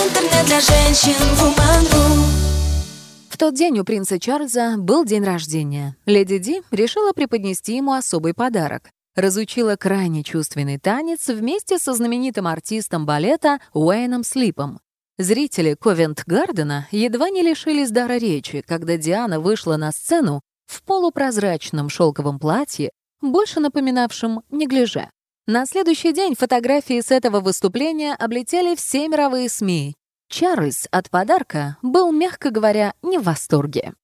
Интернет для женщин Woman.ru В тот день у принца Чарльза был день рождения. Леди Ди решила преподнести ему особый подарок. Разучила крайне чувственный танец вместе со знаменитым артистом балета Уэйном Слипом. Зрители Ковент-Гардена едва не лишились дара речи, когда Диана вышла на сцену в полупрозрачном шелковом платье, больше напоминавшем неглиже. На следующий день фотографии с этого выступления облетели все мировые СМИ. Чарльз от подарка был, мягко говоря, не в восторге.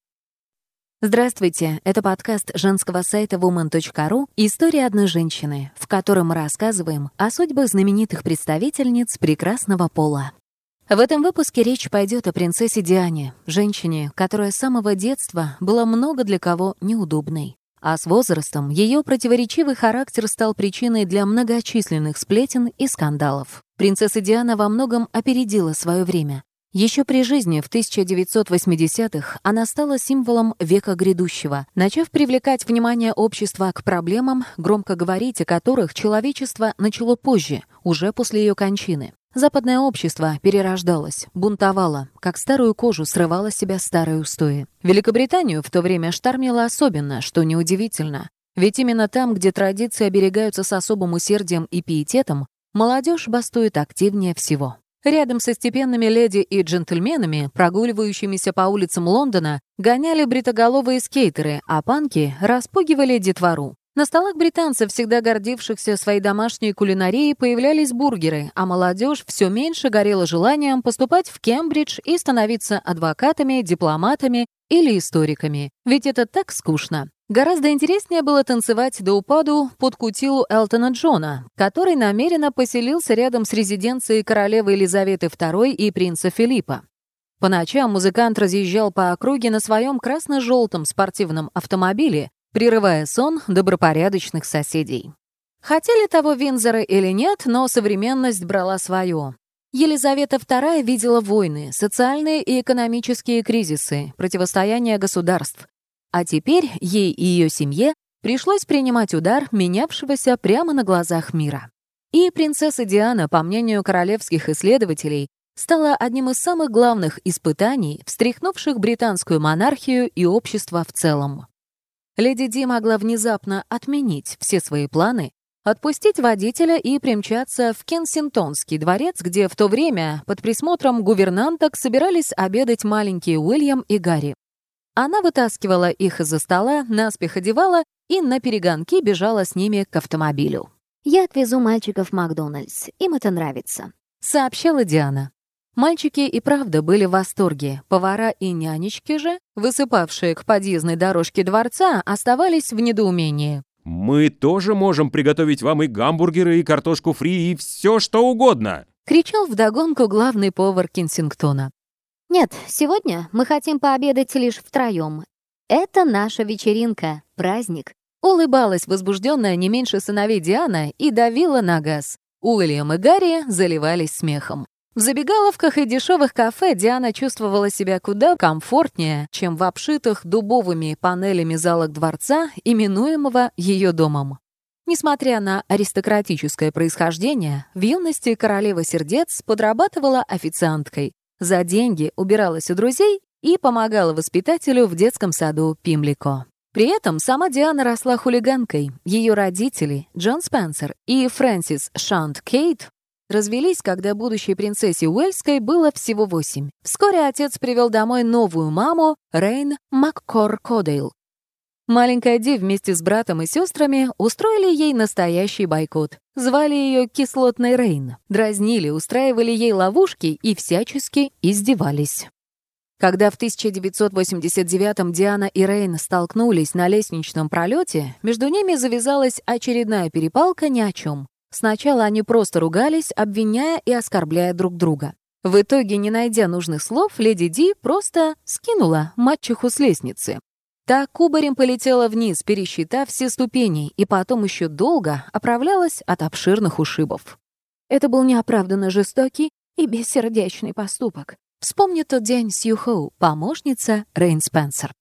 Здравствуйте, это подкаст женского сайта woman.ru «История одной женщины», в котором мы рассказываем о судьбах знаменитых представительниц прекрасного пола. В этом выпуске речь пойдет о принцессе Диане, женщине, которая с самого детства была много для кого неудобной. А с возрастом ее противоречивый характер стал причиной для многочисленных сплетен и скандалов. Принцесса Диана во многом опередила свое время. Еще при жизни в 1980-х она стала символом века грядущего, начав привлекать внимание общества к проблемам, громко говорить о которых человечество начало позже, уже после ее кончины. Западное общество перерождалось, бунтовало, как старую кожу срывало с себя старые устои. Великобританию в то время штормило особенно, что неудивительно. Ведь именно там, где традиции оберегаются с особым усердием и пиететом, молодежь бастует активнее всего. Рядом со степенными леди и джентльменами, прогуливающимися по улицам Лондона, гоняли бритоголовые скейтеры, а панки распугивали детвору. На столах британцев, всегда гордившихся своей домашней кулинарией, появлялись бургеры, а молодежь все меньше горела желанием поступать в Кембридж и становиться адвокатами, дипломатами или историками. Ведь это так скучно. Гораздо интереснее было танцевать до упаду под кутилу Элтона Джона, который намеренно поселился рядом с резиденцией королевы Елизаветы II и принца Филиппа. По ночам музыкант разъезжал по округе на своем красно-желтом спортивном автомобиле, прерывая сон добропорядочных соседей. Хотели того Винзоры или нет, но современность брала свое. Елизавета II видела войны, социальные и экономические кризисы, противостояние государств. А теперь ей и ее семье пришлось принимать удар, менявшегося прямо на глазах мира. И принцесса Диана, по мнению королевских исследователей, стала одним из самых главных испытаний, встряхнувших британскую монархию и общество в целом. Леди Ди могла внезапно отменить все свои планы, отпустить водителя и примчаться в Кенсингтонский дворец, где в то время под присмотром гувернанток собирались обедать маленькие Уильям и Гарри. Она вытаскивала их из-за стола, наспех одевала и на перегонки бежала с ними к автомобилю. «Я отвезу мальчиков в Макдональдс. Им это нравится», — сообщала Диана. Мальчики и правда были в восторге. Повара и нянечки же, высыпавшие к подъездной дорожке дворца, оставались в недоумении. «Мы тоже можем приготовить вам и гамбургеры, и картошку фри, и все что угодно!» — кричал вдогонку главный повар Кенсингтона. «Нет, сегодня мы хотим пообедать лишь втроем. Это наша вечеринка, праздник». Улыбалась возбужденная не меньше сыновей Диана и давила на газ. Уильям и Гарри заливались смехом. В забегаловках и дешевых кафе Диана чувствовала себя куда комфортнее, чем в обшитых дубовыми панелями залах дворца, именуемого ее домом. Несмотря на аристократическое происхождение, в юности королева сердец подрабатывала официанткой. За деньги убиралась у друзей и помогала воспитателю в детском саду Пимлико. При этом сама Диана росла хулиганкой. Ее родители, Джон Спенсер и Фрэнсис Шант Кейт, Развелись, когда будущей принцессе Уэльской было всего восемь. Вскоре отец привел домой новую маму, Рейн Маккор Кодейл. Маленькая Ди вместе с братом и сестрами устроили ей настоящий бойкот. Звали ее Кислотной Рейн. Дразнили, устраивали ей ловушки и всячески издевались. Когда в 1989-м Диана и Рейн столкнулись на лестничном пролете, между ними завязалась очередная перепалка ни о чем. Сначала они просто ругались, обвиняя и оскорбляя друг друга. В итоге, не найдя нужных слов, леди Ди просто скинула мачеху с лестницы. Та кубарем полетела вниз, пересчитав все ступени, и потом еще долго оправлялась от обширных ушибов. Это был неоправданно жестокий и бессердечный поступок. Вспомни тот день Сью Хоу, помощница Рейн Спенсер.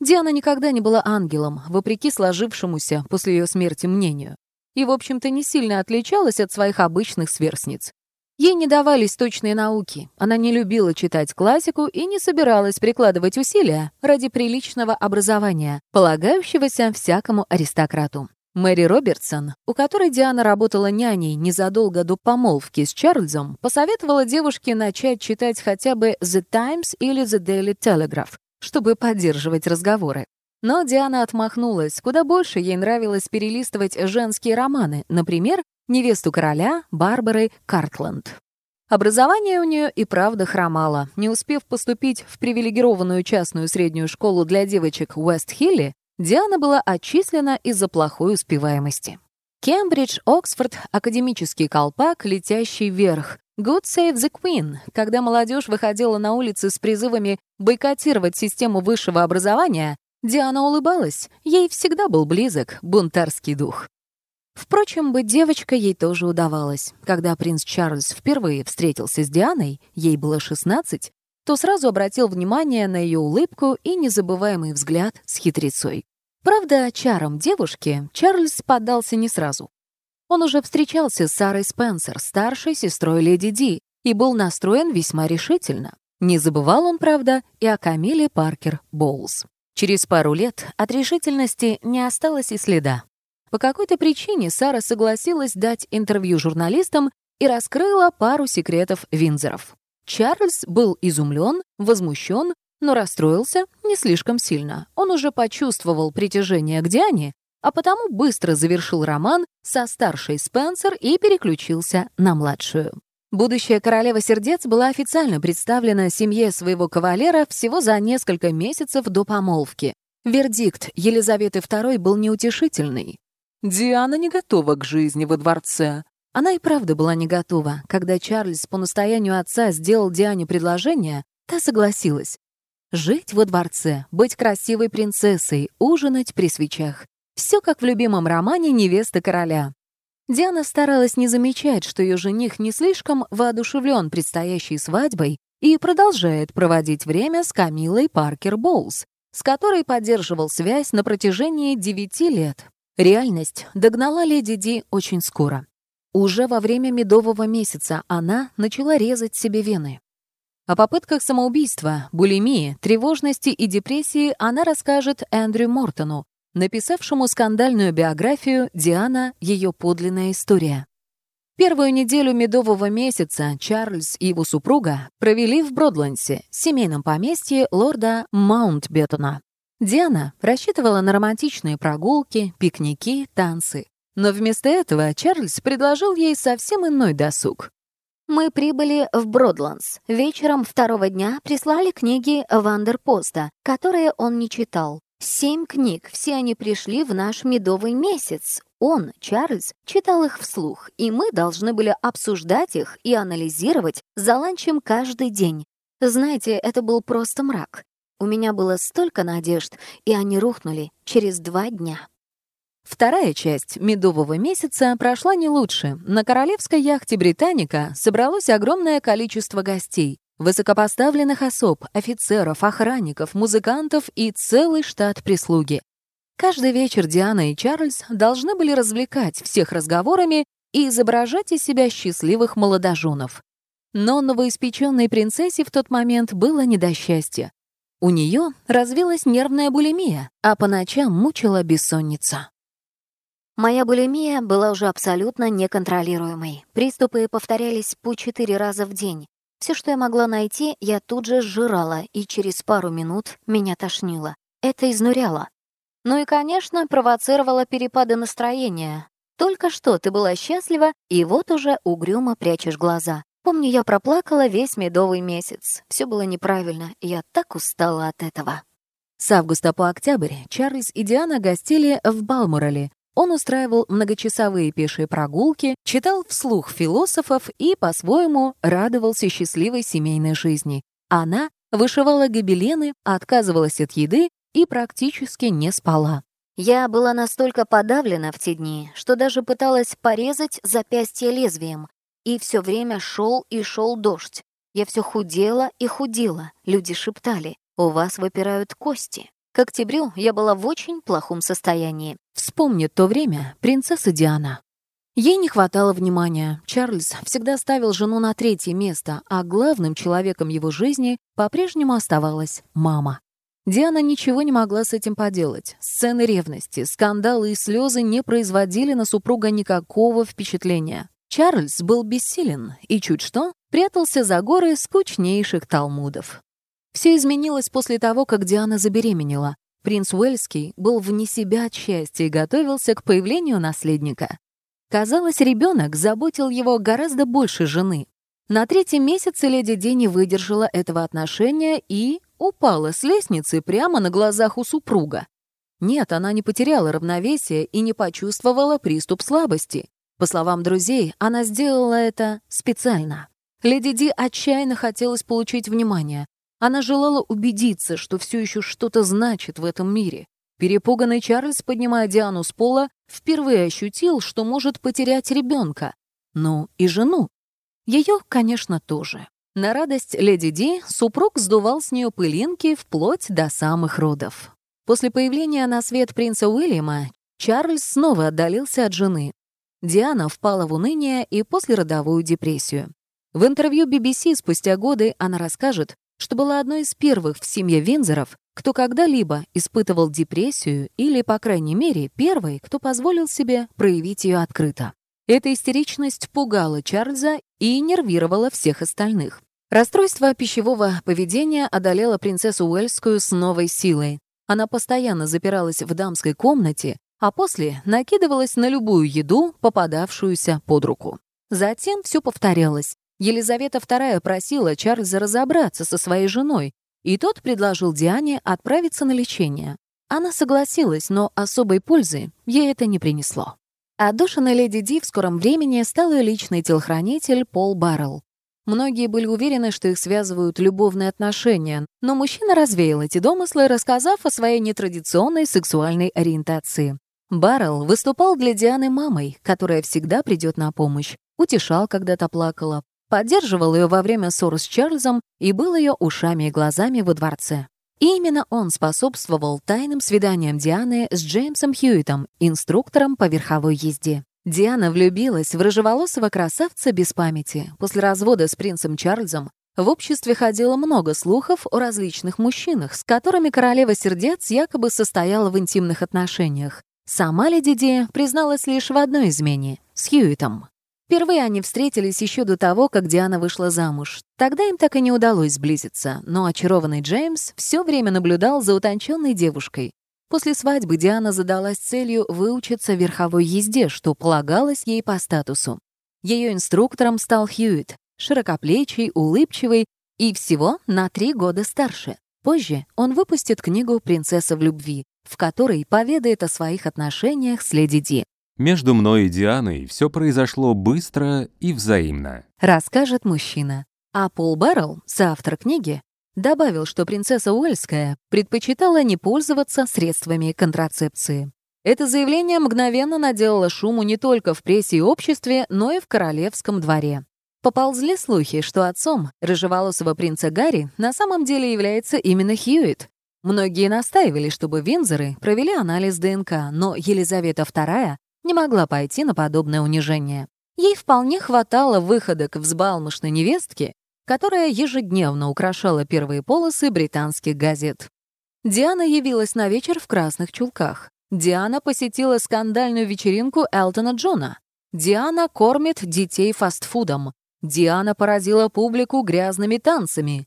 Диана никогда не была ангелом, вопреки сложившемуся после ее смерти мнению и, в общем-то, не сильно отличалась от своих обычных сверстниц. Ей не давались точные науки, она не любила читать классику и не собиралась прикладывать усилия ради приличного образования, полагающегося всякому аристократу. Мэри Робертсон, у которой Диана работала няней незадолго до помолвки с Чарльзом, посоветовала девушке начать читать хотя бы The Times или The Daily Telegraph, чтобы поддерживать разговоры. Но Диана отмахнулась, куда больше ей нравилось перелистывать женские романы, например, невесту короля Барбары Картланд. Образование у нее и правда хромало. Не успев поступить в привилегированную частную среднюю школу для девочек Уэст-Хилли, Диана была отчислена из-за плохой успеваемости. Кембридж, Оксфорд, академический колпак, летящий вверх. Good Save the Queen, когда молодежь выходила на улицы с призывами бойкотировать систему высшего образования, Диана улыбалась, ей всегда был близок бунтарский дух. Впрочем, быть девочкой ей тоже удавалось. Когда принц Чарльз впервые встретился с Дианой, ей было 16, то сразу обратил внимание на ее улыбку и незабываемый взгляд с хитрецой. Правда, чаром девушки Чарльз поддался не сразу. Он уже встречался с Сарой Спенсер, старшей сестрой леди Ди, и был настроен весьма решительно. Не забывал он, правда, и о Камиле Паркер Боулс. Через пару лет от решительности не осталось и следа. По какой-то причине Сара согласилась дать интервью журналистам и раскрыла пару секретов Винзоров. Чарльз был изумлен, возмущен, но расстроился не слишком сильно. Он уже почувствовал притяжение к Диане, а потому быстро завершил роман со старшей Спенсер и переключился на младшую. Будущая королева сердец была официально представлена семье своего кавалера всего за несколько месяцев до помолвки. Вердикт Елизаветы II был неутешительный. Диана не готова к жизни во дворце. Она и правда была не готова. Когда Чарльз по настоянию отца сделал Диане предложение, та согласилась. Жить во дворце, быть красивой принцессой, ужинать при свечах. Все как в любимом романе «Невеста короля». Диана старалась не замечать, что ее жених не слишком воодушевлен предстоящей свадьбой и продолжает проводить время с Камилой Паркер Боулс, с которой поддерживал связь на протяжении девяти лет. Реальность догнала леди Ди очень скоро. Уже во время медового месяца она начала резать себе вены. О попытках самоубийства, булимии, тревожности и депрессии она расскажет Эндрю Мортону, написавшему скандальную биографию «Диана. Ее подлинная история». Первую неделю медового месяца Чарльз и его супруга провели в Бродландсе, семейном поместье лорда Маунтбеттона. Диана рассчитывала на романтичные прогулки, пикники, танцы. Но вместо этого Чарльз предложил ей совсем иной досуг. Мы прибыли в Бродландс. Вечером второго дня прислали книги Вандерпоста, которые он не читал. Семь книг, все они пришли в наш медовый месяц. Он, Чарльз, читал их вслух, и мы должны были обсуждать их и анализировать за ланчем каждый день. Знаете, это был просто мрак. У меня было столько надежд, и они рухнули через два дня. Вторая часть медового месяца прошла не лучше. На королевской яхте «Британика» собралось огромное количество гостей. Высокопоставленных особ, офицеров, охранников, музыкантов и целый штат прислуги. Каждый вечер Диана и Чарльз должны были развлекать всех разговорами и изображать из себя счастливых молодоженов. Но новоиспеченной принцессе в тот момент было не до счастья. У нее развилась нервная булимия, а по ночам мучила бессонница. Моя булимия была уже абсолютно неконтролируемой. Приступы повторялись по четыре раза в день. Все, что я могла найти, я тут же сжирала, и через пару минут меня тошнило. Это изнуряло. Ну и, конечно, провоцировало перепады настроения. Только что ты была счастлива, и вот уже угрюмо прячешь глаза. Помню, я проплакала весь медовый месяц. Все было неправильно, я так устала от этого. С августа по октябрь Чарльз и Диана гостили в Балморале. Он устраивал многочасовые пешие прогулки, читал вслух философов и, по-своему, радовался счастливой семейной жизни. Она вышивала гобелены, отказывалась от еды и практически не спала. Я была настолько подавлена в те дни, что даже пыталась порезать запястье лезвием, и все время шел и шел дождь. Я все худела и худела. Люди шептали, у вас выпирают кости. К октябрю я была в очень плохом состоянии. Вспомнит то время принцесса Диана. Ей не хватало внимания. Чарльз всегда ставил жену на третье место, а главным человеком его жизни по-прежнему оставалась мама. Диана ничего не могла с этим поделать. Сцены ревности, скандалы и слезы не производили на супруга никакого впечатления. Чарльз был бессилен и чуть что прятался за горы скучнейших талмудов. Все изменилось после того, как Диана забеременела. Принц Уэльский был вне себя от счастья и готовился к появлению наследника. Казалось, ребенок заботил его гораздо больше жены. На третьем месяце леди Ди не выдержала этого отношения и упала с лестницы прямо на глазах у супруга. Нет, она не потеряла равновесие и не почувствовала приступ слабости. По словам друзей, она сделала это специально. Леди Ди отчаянно хотелось получить внимание. Она желала убедиться, что все еще что-то значит в этом мире. Перепуганный Чарльз, поднимая Диану с пола, впервые ощутил, что может потерять ребенка. Ну и жену. Ее, конечно, тоже. На радость леди Ди супруг сдувал с нее пылинки вплоть до самых родов. После появления на свет принца Уильяма Чарльз снова отдалился от жены. Диана впала в уныние и послеродовую депрессию. В интервью BBC спустя годы она расскажет, что была одной из первых в семье Винзоров, кто когда-либо испытывал депрессию или, по крайней мере, первой, кто позволил себе проявить ее открыто. Эта истеричность пугала Чарльза и нервировала всех остальных. Расстройство пищевого поведения одолело принцессу Уэльскую с новой силой. Она постоянно запиралась в дамской комнате, а после накидывалась на любую еду, попадавшуюся под руку. Затем все повторялось. Елизавета II просила Чарльза разобраться со своей женой, и тот предложил Диане отправиться на лечение. Она согласилась, но особой пользы ей это не принесло. Отдушиной леди Ди в скором времени стал ее личный телохранитель Пол Баррелл. Многие были уверены, что их связывают любовные отношения, но мужчина развеял эти домыслы, рассказав о своей нетрадиционной сексуальной ориентации. Баррелл выступал для Дианы мамой, которая всегда придет на помощь, утешал, когда то плакала, поддерживал ее во время ссоры с Чарльзом и был ее ушами и глазами во дворце. И именно он способствовал тайным свиданиям Дианы с Джеймсом Хьюитом, инструктором по верховой езде. Диана влюбилась в рыжеволосого красавца без памяти. После развода с принцем Чарльзом в обществе ходило много слухов о различных мужчинах, с которыми королева сердец якобы состояла в интимных отношениях. Сама леди Ди призналась лишь в одной измене — с Хьюитом. Впервые они встретились еще до того, как Диана вышла замуж. Тогда им так и не удалось сблизиться, но очарованный Джеймс все время наблюдал за утонченной девушкой. После свадьбы Диана задалась целью выучиться верховой езде, что полагалось ей по статусу. Ее инструктором стал Хьюит, широкоплечий, улыбчивый и всего на три года старше. Позже он выпустит книгу «Принцесса в любви», в которой поведает о своих отношениях с леди Ди. Между мной и Дианой все произошло быстро и взаимно. Расскажет мужчина. А Пол Баррелл, соавтор книги, добавил, что принцесса Уэльская предпочитала не пользоваться средствами контрацепции. Это заявление мгновенно наделало шуму не только в прессе и обществе, но и в королевском дворе. Поползли слухи, что отцом рыжеволосого принца Гарри на самом деле является именно Хьюит. Многие настаивали, чтобы Винзоры провели анализ ДНК, но Елизавета II не могла пойти на подобное унижение. Ей вполне хватало выхода к взбалмошной невестке, которая ежедневно украшала первые полосы британских газет. Диана явилась на вечер в красных чулках. Диана посетила скандальную вечеринку Элтона Джона. Диана кормит детей фастфудом. Диана поразила публику грязными танцами.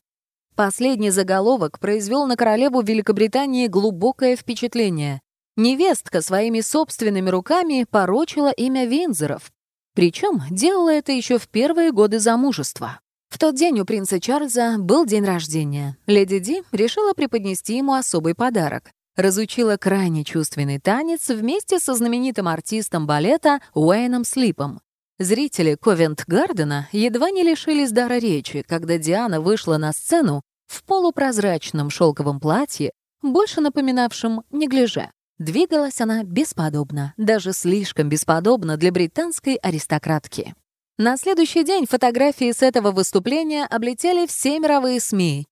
Последний заголовок произвел на королеву Великобритании глубокое впечатление. Невестка своими собственными руками порочила имя Винзоров. Причем делала это еще в первые годы замужества. В тот день у принца Чарльза был день рождения. Леди Ди решила преподнести ему особый подарок. Разучила крайне чувственный танец вместе со знаменитым артистом балета Уэйном Слипом. Зрители Ковент-Гардена едва не лишились дара речи, когда Диана вышла на сцену в полупрозрачном шелковом платье, больше напоминавшем неглиже. Двигалась она бесподобно, даже слишком бесподобно для британской аристократки. На следующий день фотографии с этого выступления облетели все мировые СМИ.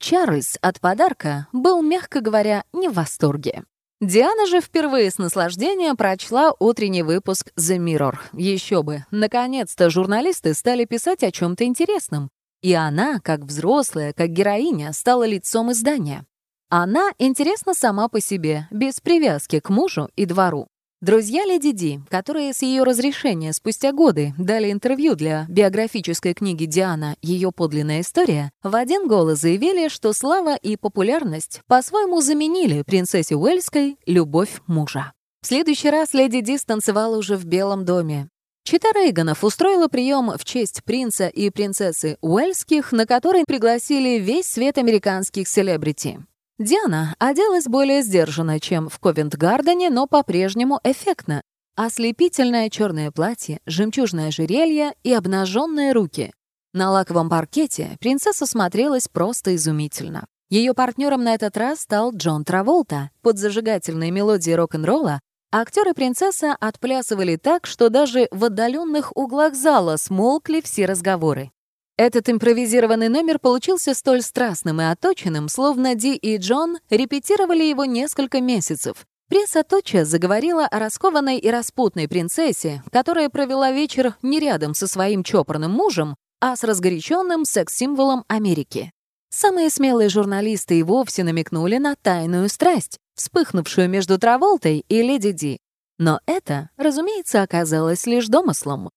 Чарльз от подарка был, мягко говоря, не в восторге. Диана же впервые с наслаждением прочла утренний выпуск The Mirror. Еще бы, наконец-то журналисты стали писать о чем-то интересном. И она, как взрослая, как героиня, стала лицом издания. Она интересна сама по себе, без привязки к мужу и двору. Друзья Леди Ди, которые с ее разрешения спустя годы дали интервью для биографической книги Диана «Ее подлинная история», в один голос заявили, что слава и популярность по-своему заменили принцессе Уэльской любовь мужа. В следующий раз Леди Ди станцевала уже в Белом доме. Чита Рейганов устроила прием в честь принца и принцессы Уэльских, на который пригласили весь свет американских селебрити. Диана оделась более сдержанно, чем в Ковент-Гардене, но по-прежнему эффектно. Ослепительное черное платье, жемчужное ожерелье и обнаженные руки. На лаковом паркете принцесса смотрелась просто изумительно. Ее партнером на этот раз стал Джон Траволта. Под зажигательные мелодии рок-н-ролла актеры принцесса отплясывали так, что даже в отдаленных углах зала смолкли все разговоры. Этот импровизированный номер получился столь страстным и оточенным, словно Ди и Джон репетировали его несколько месяцев. Пресса тотчас заговорила о раскованной и распутной принцессе, которая провела вечер не рядом со своим чопорным мужем, а с разгоряченным секс-символом Америки. Самые смелые журналисты и вовсе намекнули на тайную страсть, вспыхнувшую между Траволтой и Леди Ди. Но это, разумеется, оказалось лишь домыслом.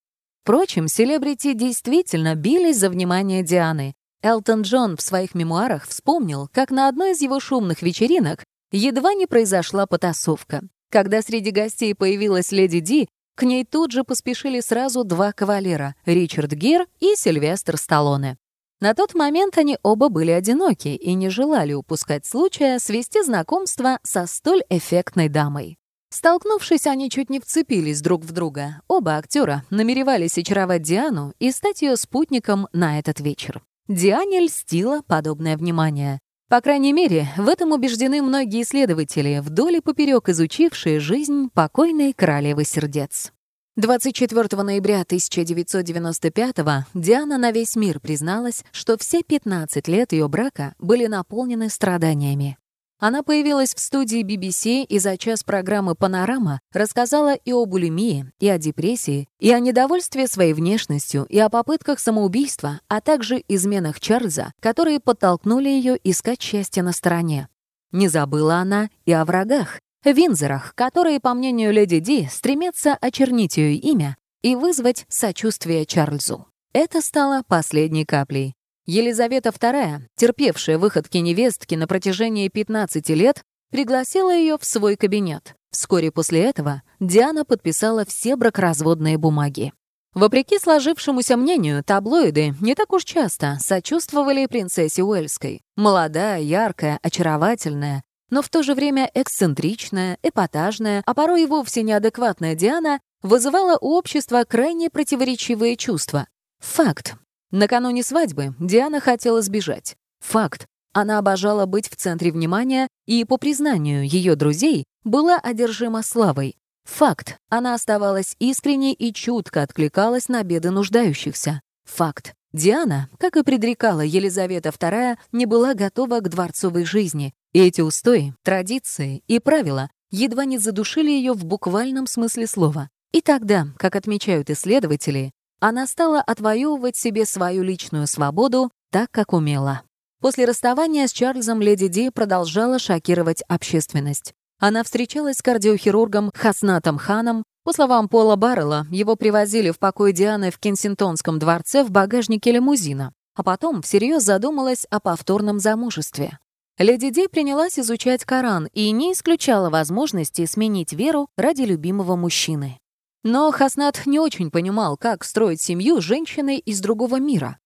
Впрочем, селебрити действительно бились за внимание Дианы. Элтон Джон в своих мемуарах вспомнил, как на одной из его шумных вечеринок едва не произошла потасовка. Когда среди гостей появилась леди Ди, к ней тут же поспешили сразу два кавалера — Ричард Гир и Сильвестр Сталлоне. На тот момент они оба были одиноки и не желали упускать случая свести знакомство со столь эффектной дамой. Столкнувшись, они чуть не вцепились друг в друга. Оба актера намеревались очаровать Диану и стать ее спутником на этот вечер. Диане льстило подобное внимание. По крайней мере, в этом убеждены многие исследователи, вдоль и поперек изучившие жизнь покойной королевы сердец. 24 ноября 1995 Диана на весь мир призналась, что все 15 лет ее брака были наполнены страданиями. Она появилась в студии BBC и за час программы «Панорама» рассказала и о булимии, и о депрессии, и о недовольстве своей внешностью, и о попытках самоубийства, а также изменах Чарльза, которые подтолкнули ее искать счастье на стороне. Не забыла она и о врагах, Винзорах, которые, по мнению леди Ди, стремятся очернить ее имя и вызвать сочувствие Чарльзу. Это стало последней каплей. Елизавета II, терпевшая выходки невестки на протяжении 15 лет, пригласила ее в свой кабинет. Вскоре после этого Диана подписала все бракоразводные бумаги. Вопреки сложившемуся мнению, таблоиды не так уж часто сочувствовали принцессе Уэльской. Молодая, яркая, очаровательная, но в то же время эксцентричная, эпатажная, а порой и вовсе неадекватная Диана вызывала у общества крайне противоречивые чувства. Факт. Накануне свадьбы Диана хотела сбежать. Факт. Она обожала быть в центре внимания и, по признанию ее друзей, была одержима славой. Факт. Она оставалась искренней и чутко откликалась на беды нуждающихся. Факт. Диана, как и предрекала Елизавета II, не была готова к дворцовой жизни, и эти устои, традиции и правила едва не задушили ее в буквальном смысле слова. И тогда, как отмечают исследователи, она стала отвоевывать себе свою личную свободу так, как умела. После расставания с Чарльзом леди Ди продолжала шокировать общественность. Она встречалась с кардиохирургом Хаснатом Ханом. По словам Пола Баррелла, его привозили в покой Дианы в Кенсингтонском дворце в багажнике лимузина, а потом всерьез задумалась о повторном замужестве. Леди Ди принялась изучать Коран и не исключала возможности сменить веру ради любимого мужчины. Но Хаснат не очень понимал, как строить семью с женщиной из другого мира.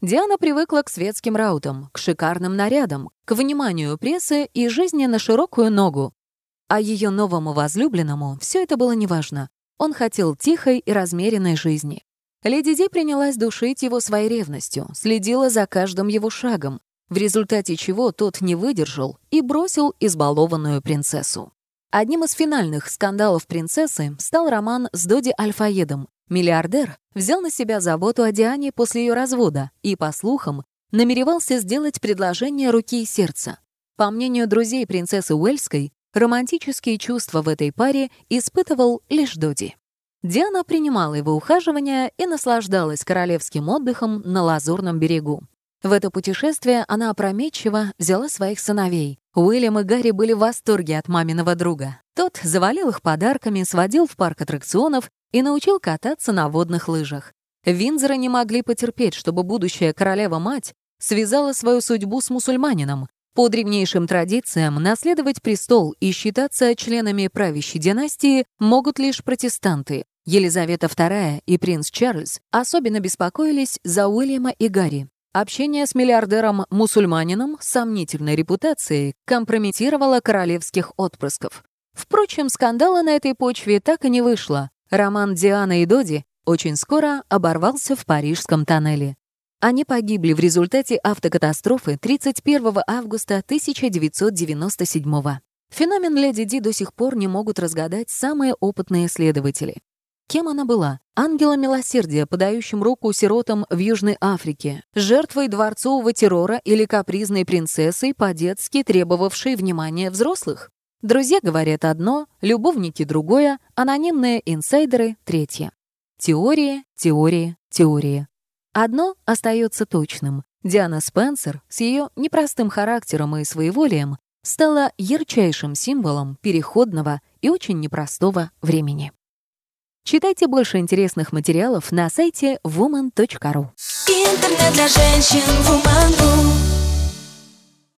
Диана привыкла к светским раутам, к шикарным нарядам, к вниманию прессы и жизни на широкую ногу. А ее новому возлюбленному все это было неважно. Он хотел тихой и размеренной жизни. Леди Ди принялась душить его своей ревностью, следила за каждым его шагом, в результате чего тот не выдержал и бросил избалованную принцессу. Одним из финальных скандалов принцессы стал роман с Доди Альфаедом. Миллиардер взял на себя заботу о Диане после ее развода и, по слухам, намеревался сделать предложение руки и сердца. По мнению друзей принцессы Уэльской, Романтические чувства в этой паре испытывал лишь Доди. Диана принимала его ухаживания и наслаждалась королевским отдыхом на Лазурном берегу. В это путешествие она опрометчиво взяла своих сыновей. Уильям и Гарри были в восторге от маминого друга. Тот завалил их подарками, сводил в парк аттракционов и научил кататься на водных лыжах. Винзоры не могли потерпеть, чтобы будущая королева-мать связала свою судьбу с мусульманином. По древнейшим традициям наследовать престол и считаться членами правящей династии могут лишь протестанты. Елизавета II и принц Чарльз особенно беспокоились за Уильяма и Гарри. Общение с миллиардером-мусульманином с сомнительной репутацией компрометировало королевских отпрысков. Впрочем, скандала на этой почве так и не вышло. Роман Дианы и Доди очень скоро оборвался в парижском тоннеле. Они погибли в результате автокатастрофы 31 августа 1997 года. Феномен Леди Ди до сих пор не могут разгадать самые опытные исследователи. Кем она была? Ангелом милосердия, подающим руку сиротам в Южной Африке, жертвой дворцового террора или капризной принцессой, по-детски требовавшей внимания взрослых? Друзья говорят одно, любовники другое, анонимные инсайдеры третье. Теории, теории, теории. Одно остается точным. Диана Спенсер с ее непростым характером и своеволием стала ярчайшим символом переходного и очень непростого времени. Читайте больше интересных материалов на сайте woman.ru. Интернет для женщин Woman.ru